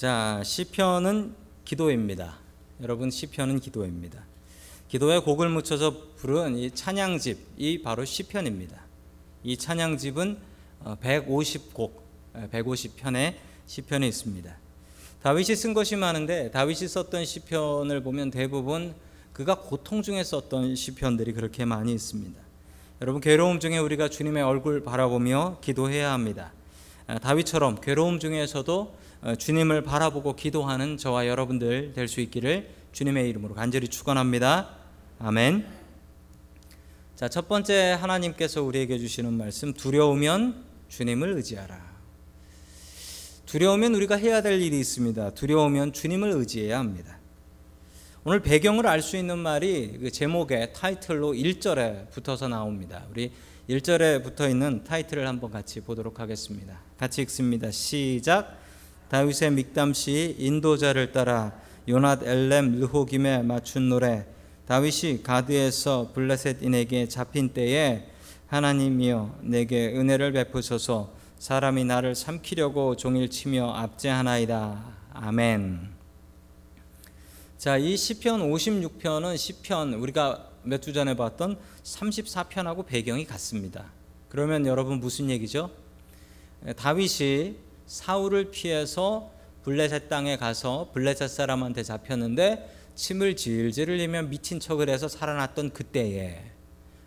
자, 시편은 기도입니다. 여러분 시편은 기도입니다. 기도에 곡을 묻혀서 부른 이 찬양집이 바로 시편입니다. 이 찬양집은 150곡, 150편의 시편이 있습니다. 다윗이 쓴 것이 많은데 다윗이 썼던 시편을 보면 대부분 그가 고통 중에 썼던 시편들이 그렇게 많이 있습니다. 여러분 괴로움 중에 우리가 주님의 얼굴 바라보며 기도해야 합니다. 아, 다윗처럼 괴로움 중에서도 어, 주님을 바라보고 기도하는 저와 여러분들 될 수 있기를 주님의 이름으로 간절히 축원합니다. 아멘. 자, 첫 번째 하나님께서 우리에게 주시는 말씀 두려우면 주님을 의지하라. 두려우면 우리가 해야 될 일이 있습니다. 두려우면 주님을 의지해야 합니다. 오늘 배경을 알 수 있는 말이 그 제목의 타이틀로 1절에 붙어서 나옵니다. 우리 1절에 붙어 있는 타이틀을 한번 같이 보도록 하겠습니다. 같이 읽습니다. 시작. 다윗의 믹담시 인도자를 따라 요낫 엘렘 르호김에 맞춘 노래 다윗이 가드에서 블레셋인에게 잡힌 때에 하나님이여 내게 은혜를 베푸소서 사람이 나를 삼키려고 종일 치며 압제하나이다. 아멘. 자, 이 시편 56편은 시편 우리가 몇 주 전에 봤던 34편하고 배경이 같습니다. 그러면 여러분 무슨 얘기죠? 다윗이 사울을 피해서 블레셋 땅에 가서 블레셋 사람한테 잡혔는데 침을 질질 흘리며 미친 척을 해서 살아났던 그때에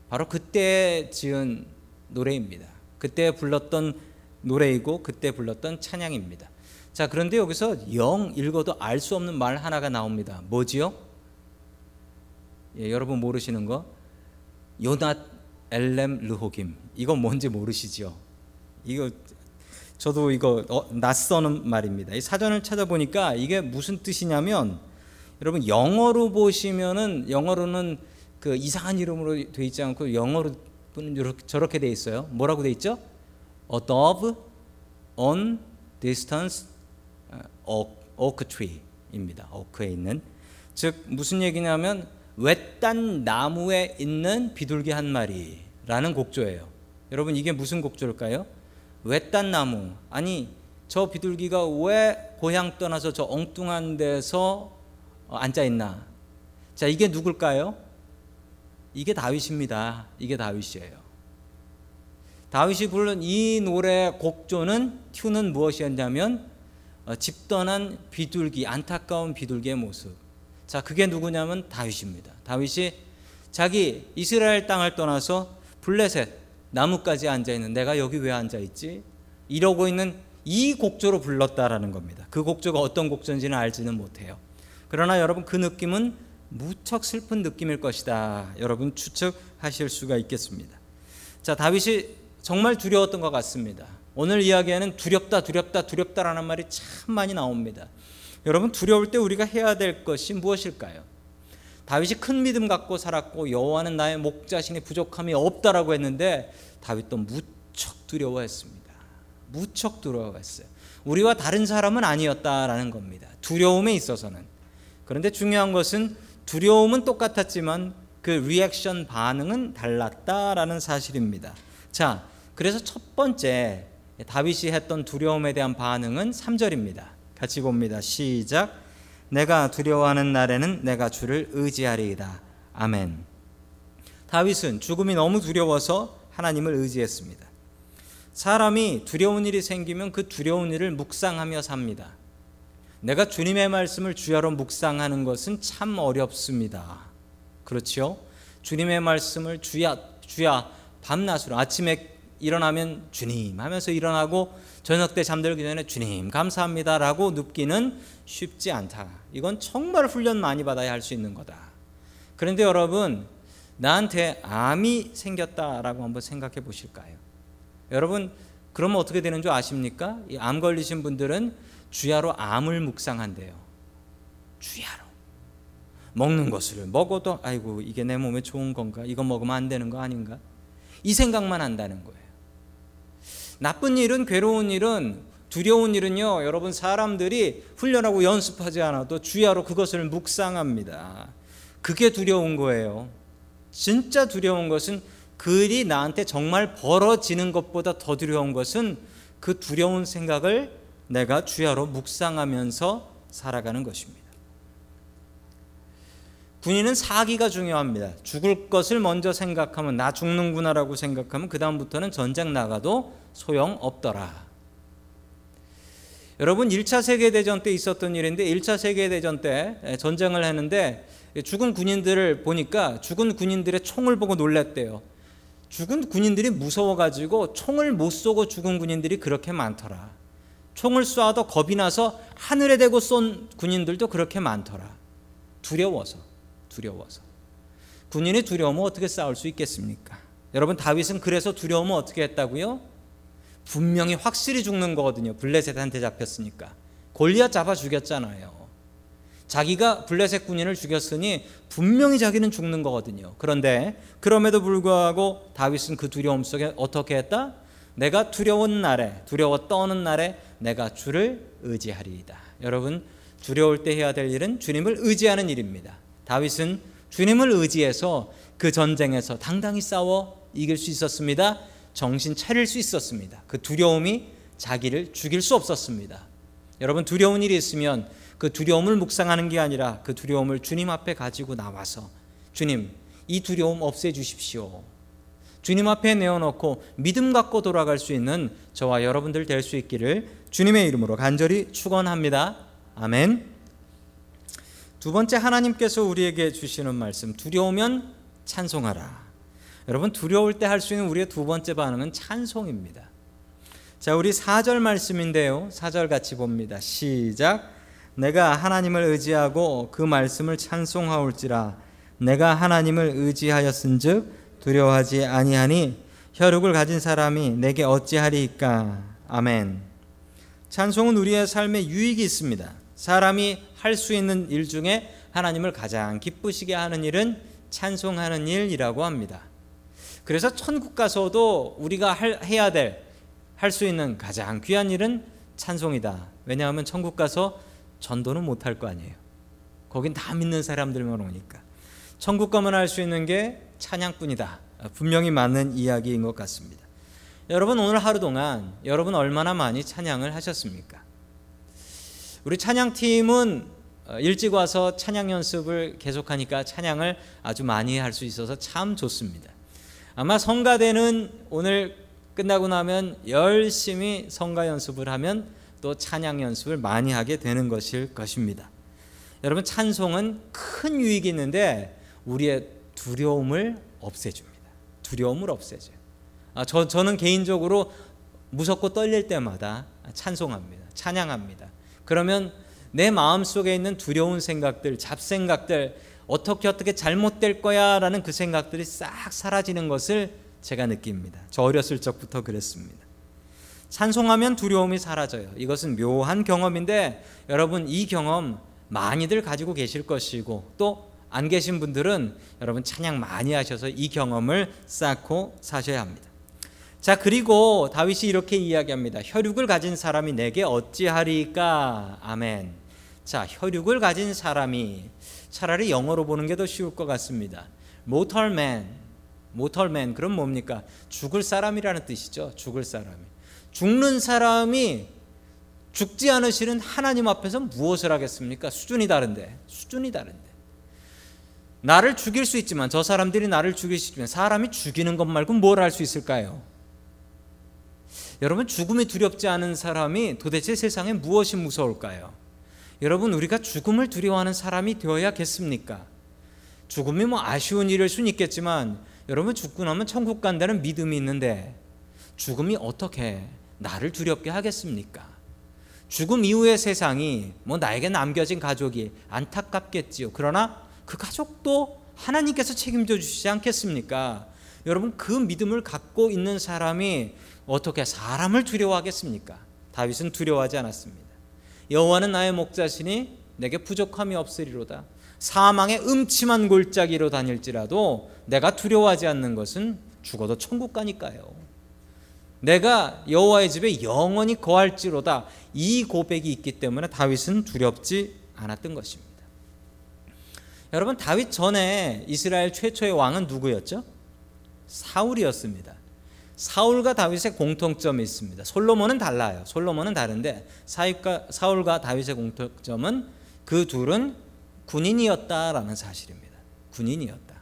바로 그때 지은 노래입니다. 그때 불렀던 노래이고 그때 불렀던 찬양입니다. 자, 그런데 여기서 영 읽어도 알 수 없는 말 하나가 나옵니다. 뭐지요? 예, 여러분 모르시는 거? 요낫 엘렘 르호김. 이거 뭔지 모르시죠? 이거 저도 이거 어, 낯서는 말입니다. 이 사전을 찾아보니까 이게 무슨 뜻이냐면 여러분 영어로 보시면은 영어로는 그 이상한 이름으로 돼 있지 않고 영어로는 저렇게 돼 있어요. 뭐라고 돼 있죠? above, on, distance, oak tree입니다. oak에 있는 즉 무슨 얘기냐면 외딴 나무에 있는 비둘기 한 마리라는 곡조예요. 여러분 이게 무슨 곡조일까요? 외딴 나무 아니 저 비둘기가 왜 고향 떠나서 저 엉뚱한 데서 앉아 있나? 자 이게 누굴까요? 이게 다윗입니다. 이게 다윗이에요. 다윗이 부른 이 노래 곡조는 튜는 무엇이었냐면 어, 집 떠난 비둘기 안타까운 비둘기의 모습. 자 그게 누구냐면 다윗입니다. 다윗이 자기 이스라엘 땅을 떠나서 블레셋 나무까지 앉아 있는 내가 여기 왜 앉아 있지? 이러고 있는 이 곡조로 불렀다라는 겁니다. 그 곡조가 어떤 곡조인지는 알지는 못해요. 그러나 여러분 그 느낌은 무척 슬픈 느낌일 것이다. 여러분 추측하실 수가 있겠습니다. 자 다윗이 정말 두려웠던 것 같습니다. 오늘 이야기에는 두렵다, 두렵다, 두렵다라는 말이 참 많이 나옵니다. 여러분 두려울 때 우리가 해야 될 것이 무엇일까요? 다윗이 큰 믿음 갖고 살았고 여호와는 나의 목자신이 부족함이 없다라고 했는데 다윗도 무척 두려워했습니다. 무척 두려워했어요. 우리와 다른 사람은 아니었다라는 겁니다. 두려움에 있어서는. 그런데 중요한 것은 두려움은 똑같았지만 그 리액션 반응은 달랐다라는 사실입니다. 자, 그래서 첫 번째 다윗이 했던 두려움에 대한 반응은 3절입니다. 같이 봅니다. 시작. 내가 두려워하는 날에는 내가 주를 의지하리이다. 아멘. 다윗은 죽음이 너무 두려워서 하나님을 의지했습니다. 사람이 두려운 일이 생기면 그 두려운 일을 묵상하며 삽니다. 내가 주님의 말씀을 주야로 묵상하는 것은 참 어렵습니다. 그렇죠? 주님의 말씀을 주야 주야 밤낮으로 아침에 일어나면 주님 하면서 일어나고 저녁 때 잠들기 전에 주님 감사합니다라고 눕기는 쉽지 않다. 이건 정말 훈련 많이 받아야 할 수 있는 거다. 그런데 여러분 나한테 암이 생겼다라고 한번 생각해 보실까요? 여러분 그러면 어떻게 되는 줄 아십니까? 이 암 걸리신 분들은 주야로 암을 묵상한대요. 주야로 먹는 것을 먹어도 아이고 이게 내 몸에 좋은 건가? 이거 먹으면 안 되는 거 아닌가? 이 생각만 한다는 거예요. 나쁜 일은 괴로운 일은 두려운 일은요, 여러분 사람들이 훈련하고 연습하지 않아도 주야로 그것을 묵상합니다. 그게 두려운 거예요. 진짜 두려운 것은 그 일이 나한테 정말 벌어지는 것보다 더 두려운 것은 그 두려운 생각을 내가 주야로 묵상하면서 살아가는 것입니다. 군인은 사기가 중요합니다. 죽을 것을 먼저 생각하면 나 죽는구나라고 생각하면 그 다음부터는 전쟁 나가도 소용 없더라. 여러분 1차 세계 대전 때 있었던 일인데 1차 세계 대전 때 전쟁을 했는데 죽은 군인들을 보니까 죽은 군인들의 총을 보고 놀랐대요. 죽은 군인들이 무서워가지고 총을 못 쏘고 죽은 군인들이 그렇게 많더라. 총을 쏴도 겁이 나서 하늘에 대고 쏜 군인들도 그렇게 많더라. 두려워서, 두려워서. 군인이 두려우면 어떻게 싸울 수 있겠습니까? 여러분 다윗은 그래서 두려우면 어떻게 했다고요? 분명히 확실히 죽는 거거든요. 블레셋한테 잡혔으니까. 골리앗 잡아 죽였잖아요. 자기가 블레셋 군인을 죽였으니 분명히 자기는 죽는 거거든요. 그런데 그럼에도 불구하고 다윗은 그 두려움 속에 어떻게 했다? 내가 두려운 날에 두려워 떠는 날에 내가 주를 의지하리이다. 여러분 두려울 때 해야 될 일은 주님을 의지하는 일입니다. 다윗은 주님을 의지해서 그 전쟁에서 당당히 싸워 이길 수 있었습니다. 정신 차릴 수 있었습니다. 그 두려움이 자기를 죽일 수 없었습니다. 여러분 두려운 일이 있으면 그 두려움을 묵상하는 게 아니라 그 두려움을 주님 앞에 가지고 나와서 주님 이 두려움 없애 주십시오. 주님 앞에 내어놓고 믿음 갖고 돌아갈 수 있는 저와 여러분들 될 수 있기를 주님의 이름으로 간절히 축원합니다. 아멘. 두 번째 하나님께서 우리에게 주시는 말씀 두려우면 찬송하라. 여러분 두려울 때 할 수 있는 우리의 두 번째 반응은 찬송입니다. 자, 우리 4절 말씀인데요. 4절 같이 봅니다. 시작. 내가 하나님을 의지하고 그 말씀을 찬송하올지라 내가 하나님을 의지하였은즉 두려워하지 아니하니 혈육을 가진 사람이 내게 어찌하리이까 아멘. 찬송은 우리의 삶에 유익이 있습니다. 사람이 할 수 있는 일 중에 하나님을 가장 기쁘시게 하는 일은 찬송하는 일이라고 합니다. 그래서 천국 가서도 우리가 할, 해야 될 할 수 있는 가장 귀한 일은 찬송이다. 왜냐하면 천국 가서 전도는 못 할 거 아니에요. 거긴 다 믿는 사람들만 오니까. 천국 가면 할 수 있는 게 찬양뿐이다. 분명히 맞는 이야기인 것 같습니다. 여러분 오늘 하루 동안 여러분 얼마나 많이 찬양을 하셨습니까? 우리 찬양팀은 어, 일찍 와서 찬양 연습을 계속하니까 찬양을 아주 많이 할 수 있어서 참 좋습니다. 아마 성가대는 오늘 끝나고 나면 열심히 성가 연습을 하면 또 찬양 연습을 많이 하게 되는 것일 것입니다. 여러분 찬송은 큰 유익이 있는데 우리의 두려움을 없애줍니다. 두려움을 없애줘요. 아, 저, 저는 개인적으로 무섭고 떨릴 때마다 찬송합니다. 찬양합니다. 그러면 내 마음 속에 있는 두려운 생각들, 잡생각들, 어떻게 어떻게 잘못될 거야라는 그 생각들이 싹 사라지는 것을 제가 느낍니다. 저 어렸을 적부터 그랬습니다. 찬송하면 두려움이 사라져요. 이것은 묘한 경험인데 여러분 이 경험 많이들 가지고 계실 것이고 또 안 계신 분들은 여러분 찬양 많이 하셔서 이 경험을 쌓고 사셔야 합니다. 자, 그리고 다윗이 이렇게 이야기합니다. 혈육을 가진 사람이 내게 어찌하리까? 아멘. 자, 혈육을 가진 사람이 차라리 영어로 보는 게 더 쉬울 것 같습니다. mortal man. 그럼 뭡니까? 죽을 사람이라는 뜻이죠. 죽을 사람이. 죽는 사람이 죽지 않으시는 하나님 앞에서 무엇을 하겠습니까? 수준이 다른데. 수준이 다른데. 나를 죽일 수 있지만 저 사람들이 나를 죽일 수 있지만 사람이 죽이는 것 말고 뭘 할 수 있을까요? 여러분 죽음이 두렵지 않은 사람이 도대체 세상에 무엇이 무서울까요? 여러분 우리가 죽음을 두려워하는 사람이 되어야겠습니까? 죽음이 뭐 아쉬운 일일 수는 있겠지만 여러분 죽고 나면 천국 간다는 믿음이 있는데 죽음이 어떻게 나를 두렵게 하겠습니까? 죽음 이후의 세상이 뭐 나에게 남겨진 가족이 안타깝겠지요. 그러나 그 가족도 하나님께서 책임져 주시지 않겠습니까? 여러분 그 믿음을 갖고 있는 사람이 어떻게 사람을 두려워하겠습니까? 다윗은 두려워하지 않았습니다. 여호와는 나의 목자시니 내게 부족함이 없으리로다. 사망의 음침한 골짜기로 다닐지라도 내가 두려워하지 않는 것은 죽어도 천국 가니까요. 내가 여호와의 집에 영원히 거할지로다. 이 고백이 있기 때문에 다윗은 두렵지 않았던 것입니다. 여러분 다윗 전에 이스라엘 최초의 왕은 누구였죠? 사울이었습니다. 사울과 다윗의 공통점이 있습니다. 솔로몬은 달라요. 솔로몬은 다른데 사울과, 다윗의 공통점은 그 둘은 군인이었다라는 사실입니다. 군인이었다.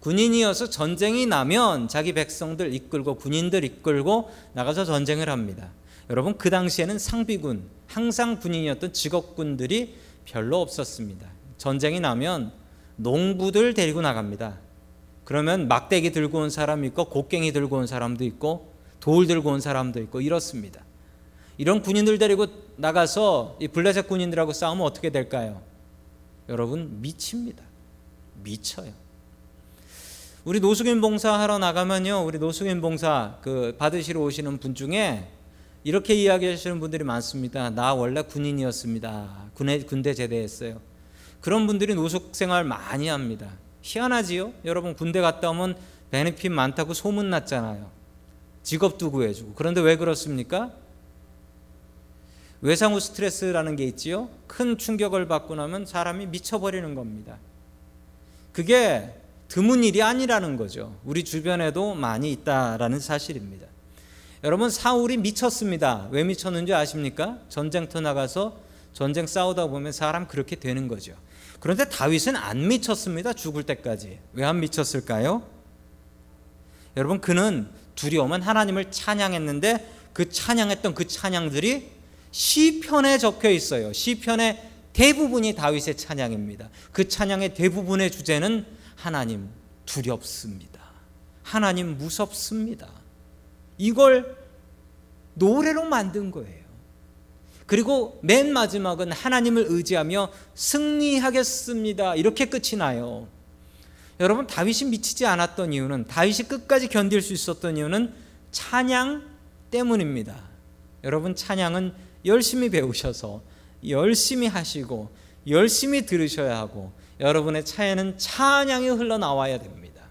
군인이어서 전쟁이 나면 자기 백성들 이끌고 군인들 이끌고 나가서 전쟁을 합니다. 여러분 그 당시에는 상비군, 항상 군인이었던 직업군들이 별로 없었습니다. 전쟁이 나면 농부들 데리고 나갑니다. 그러면 막대기 들고 온 사람이 있고 곡괭이 들고 온 사람도 있고 돌 들고 온 사람도 있고 이렇습니다. 이런 군인들 데리고 나가서 이 블레셋 군인들하고 싸우면 어떻게 될까요? 여러분 미칩니다. 미쳐요. 우리 노숙인 봉사 하러 나가면요, 우리 노숙인 봉사 그 받으시러 오시는 분 중에 이렇게 이야기하시는 분들이 많습니다. 나 원래 군인이었습니다. 군대 군대 제대했어요. 그런 분들이 노숙 생활 많이 합니다. 희한하지요? 여러분 군대 갔다 오면 베네핏 많다고 소문 났잖아요. 직업도 구해주고. 그런데 왜 그렇습니까? 외상후 스트레스라는 게 있지요. 큰 충격을 받고 나면 사람이 미쳐버리는 겁니다. 그게 드문 일이 아니라는 거죠. 우리 주변에도 많이 있다라는 사실입니다. 여러분 사울이 미쳤습니다. 왜 미쳤는지 아십니까? 전쟁터 나가서 전쟁 싸우다 보면 사람 그렇게 되는 거죠. 그런데 다윗은 안 미쳤습니다. 죽을 때까지. 왜 안 미쳤을까요? 여러분 그는 두려움은 하나님을 찬양했는데 그 찬양했던 그 찬양들이 시편에 적혀 있어요. 시편의 대부분이 다윗의 찬양입니다. 그 찬양의 대부분의 주제는 하나님 두렵습니다. 하나님 무섭습니다. 이걸 노래로 만든 거예요. 그리고 맨 마지막은 하나님을 의지하며 승리하겠습니다. 이렇게 끝이 나요. 여러분 다윗이 미치지 않았던 이유는 다윗이 끝까지 견딜 수 있었던 이유는 찬양 때문입니다. 여러분 찬양은 열심히 배우셔서 열심히 하시고 열심히 들으셔야 하고 여러분의 차에는 찬양이 흘러나와야 됩니다.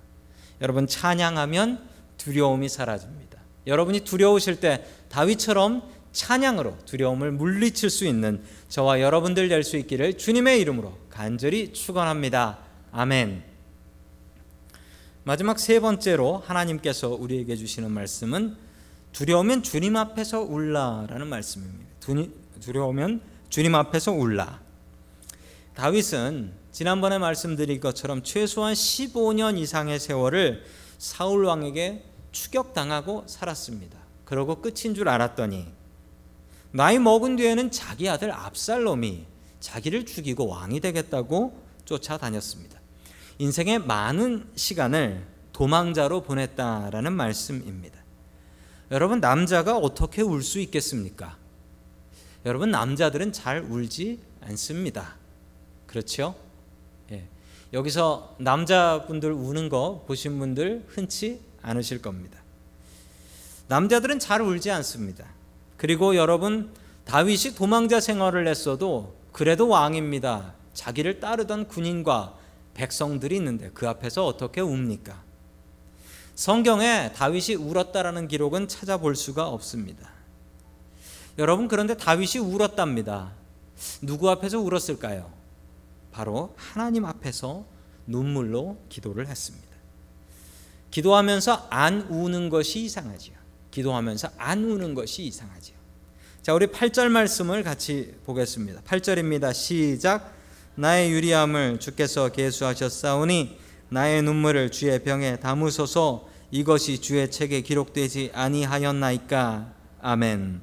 여러분 찬양하면 두려움이 사라집니다. 여러분이 두려우실 때 다윗처럼 찬양으로 두려움을 물리칠 수 있는 저와 여러분들 될 수 있기를 주님의 이름으로 간절히 축원합니다. 아멘. 마지막 세 번째로 하나님께서 우리에게 주시는 말씀은 두려우면 주님 앞에서 울라라는 말씀입니다. 두려우면 주님 앞에서 울라. 다윗은 지난번에 말씀드린 것처럼 최소한 15년 이상의 세월을 사울 왕에게 추격당하고 살았습니다. 그러고 끝인 줄 알았더니 나이 먹은 뒤에는 자기 아들 압살롬이 자기를 죽이고 왕이 되겠다고 쫓아다녔습니다. 인생의 많은 시간을 도망자로 보냈다라는 말씀입니다. 여러분 남자가 어떻게 울 수 있겠습니까? 여러분 남자들은 잘 울지 않습니다. 그렇죠? 예. 여기서 남자분들 우는 거 보신 분들 흔치 않으실 겁니다. 남자들은 잘 울지 않습니다. 그리고 여러분 다윗이 도망자 생활을 했어도 그래도 왕입니다. 자기를 따르던 군인과 백성들이 있는데 그 앞에서 어떻게 웁니까? 성경에 다윗이 울었다라는 기록은 찾아볼 수가 없습니다. 여러분 그런데 다윗이 울었답니다. 누구 앞에서 울었을까요? 바로 하나님 앞에서 눈물로 기도를 했습니다. 기도하면서 안 우는 것이 이상하지요. 기도하면서 안 우는 것이 이상하지요. 자, 우리 8절 말씀을 같이 보겠습니다. 8절입니다. 시작. 나의 유리함을 주께서 계수하셨사오니 나의 눈물을 주의 병에 담으소서 이것이 주의 책에 기록되지 아니하였나이까. 아멘.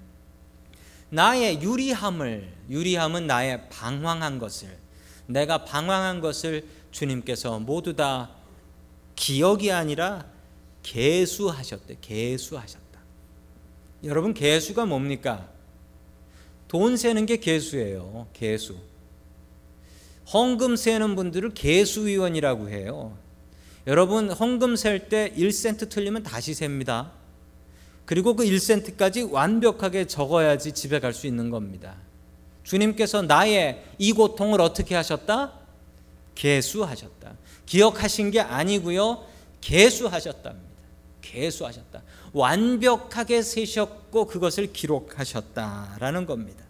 나의 유리함을 유리함은 나의 방황한 것을 내가 방황한 것을 주님께서 모두 다 기억이 아니라 계수하셨대. 계수하셨다. 여러분 개수가 뭡니까? 돈 세는 게 개수예요. 개수. 헌금 세는 분들을 개수위원이라고 해요. 여러분 헌금 셀 때 1센트 틀리면 다시 셉니다. 그리고 그 1센트까지 완벽하게 적어야지 집에 갈 수 있는 겁니다. 주님께서 나의 이 고통을 어떻게 하셨다? 개수하셨다. 기억하신 게 아니고요. 개수하셨답니다. 개수하셨다. 완벽하게 세셨고 그것을 기록하셨다라는 겁니다.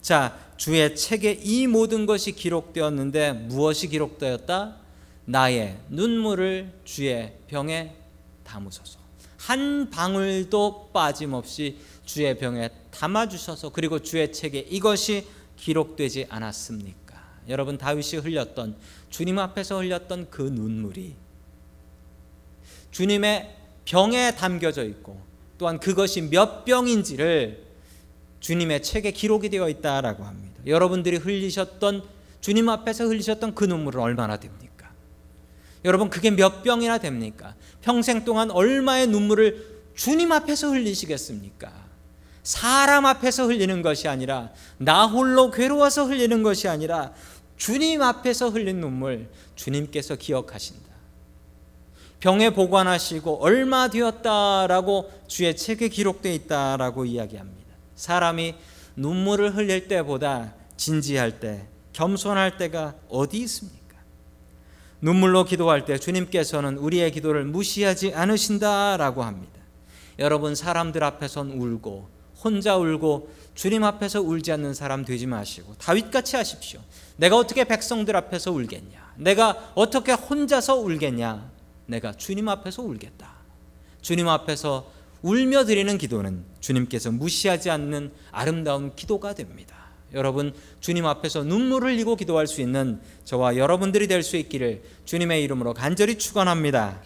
자, 주의 책에 이 모든 것이 기록되었는데 무엇이 기록되었다? 나의 눈물을 주의 병에 담으소서. 한 방울도 빠짐없이 주의 병에 담아 주셔서 그리고 주의 책에 이것이 기록되지 않았습니까? 여러분 다윗이 흘렸던 주님 앞에서 흘렸던 그 눈물이 주님의 병에 담겨져 있고 또한 그것이 몇 병인지를 주님의 책에 기록이 되어 있다라고 합니다. 여러분들이 흘리셨던 주님 앞에서 흘리셨던 그 눈물은 얼마나 됩니까? 여러분 그게 몇 병이나 됩니까? 평생 동안 얼마의 눈물을 주님 앞에서 흘리시겠습니까? 사람 앞에서 흘리는 것이 아니라 나 홀로 괴로워서 흘리는 것이 아니라 주님 앞에서 흘린 눈물 주님께서 기억하신다. 병에 보관하시고 얼마 되었다라고 주의 책에 기록되어 있다라고 이야기합니다. 사람이 눈물을 흘릴 때보다 진지할 때, 겸손할 때가 어디 있습니까? 눈물로 기도할 때 주님께서는 우리의 기도를 무시하지 않으신다라고 합니다. 여러분 사람들 앞에선 울고 혼자 울고 주님 앞에서 울지 않는 사람 되지 마시고 다윗같이 하십시오. 내가 어떻게 백성들 앞에서 울겠냐? 내가 어떻게 혼자서 울겠냐? 내가 주님 앞에서 울겠다. 주님 앞에서 울며 드리는 기도는 주님께서 무시하지 않는 아름다운 기도가 됩니다. 여러분 주님 앞에서 눈물을 흘리고 기도할 수 있는 저와 여러분들이 될 수 있기를 주님의 이름으로 간절히 축원합니다.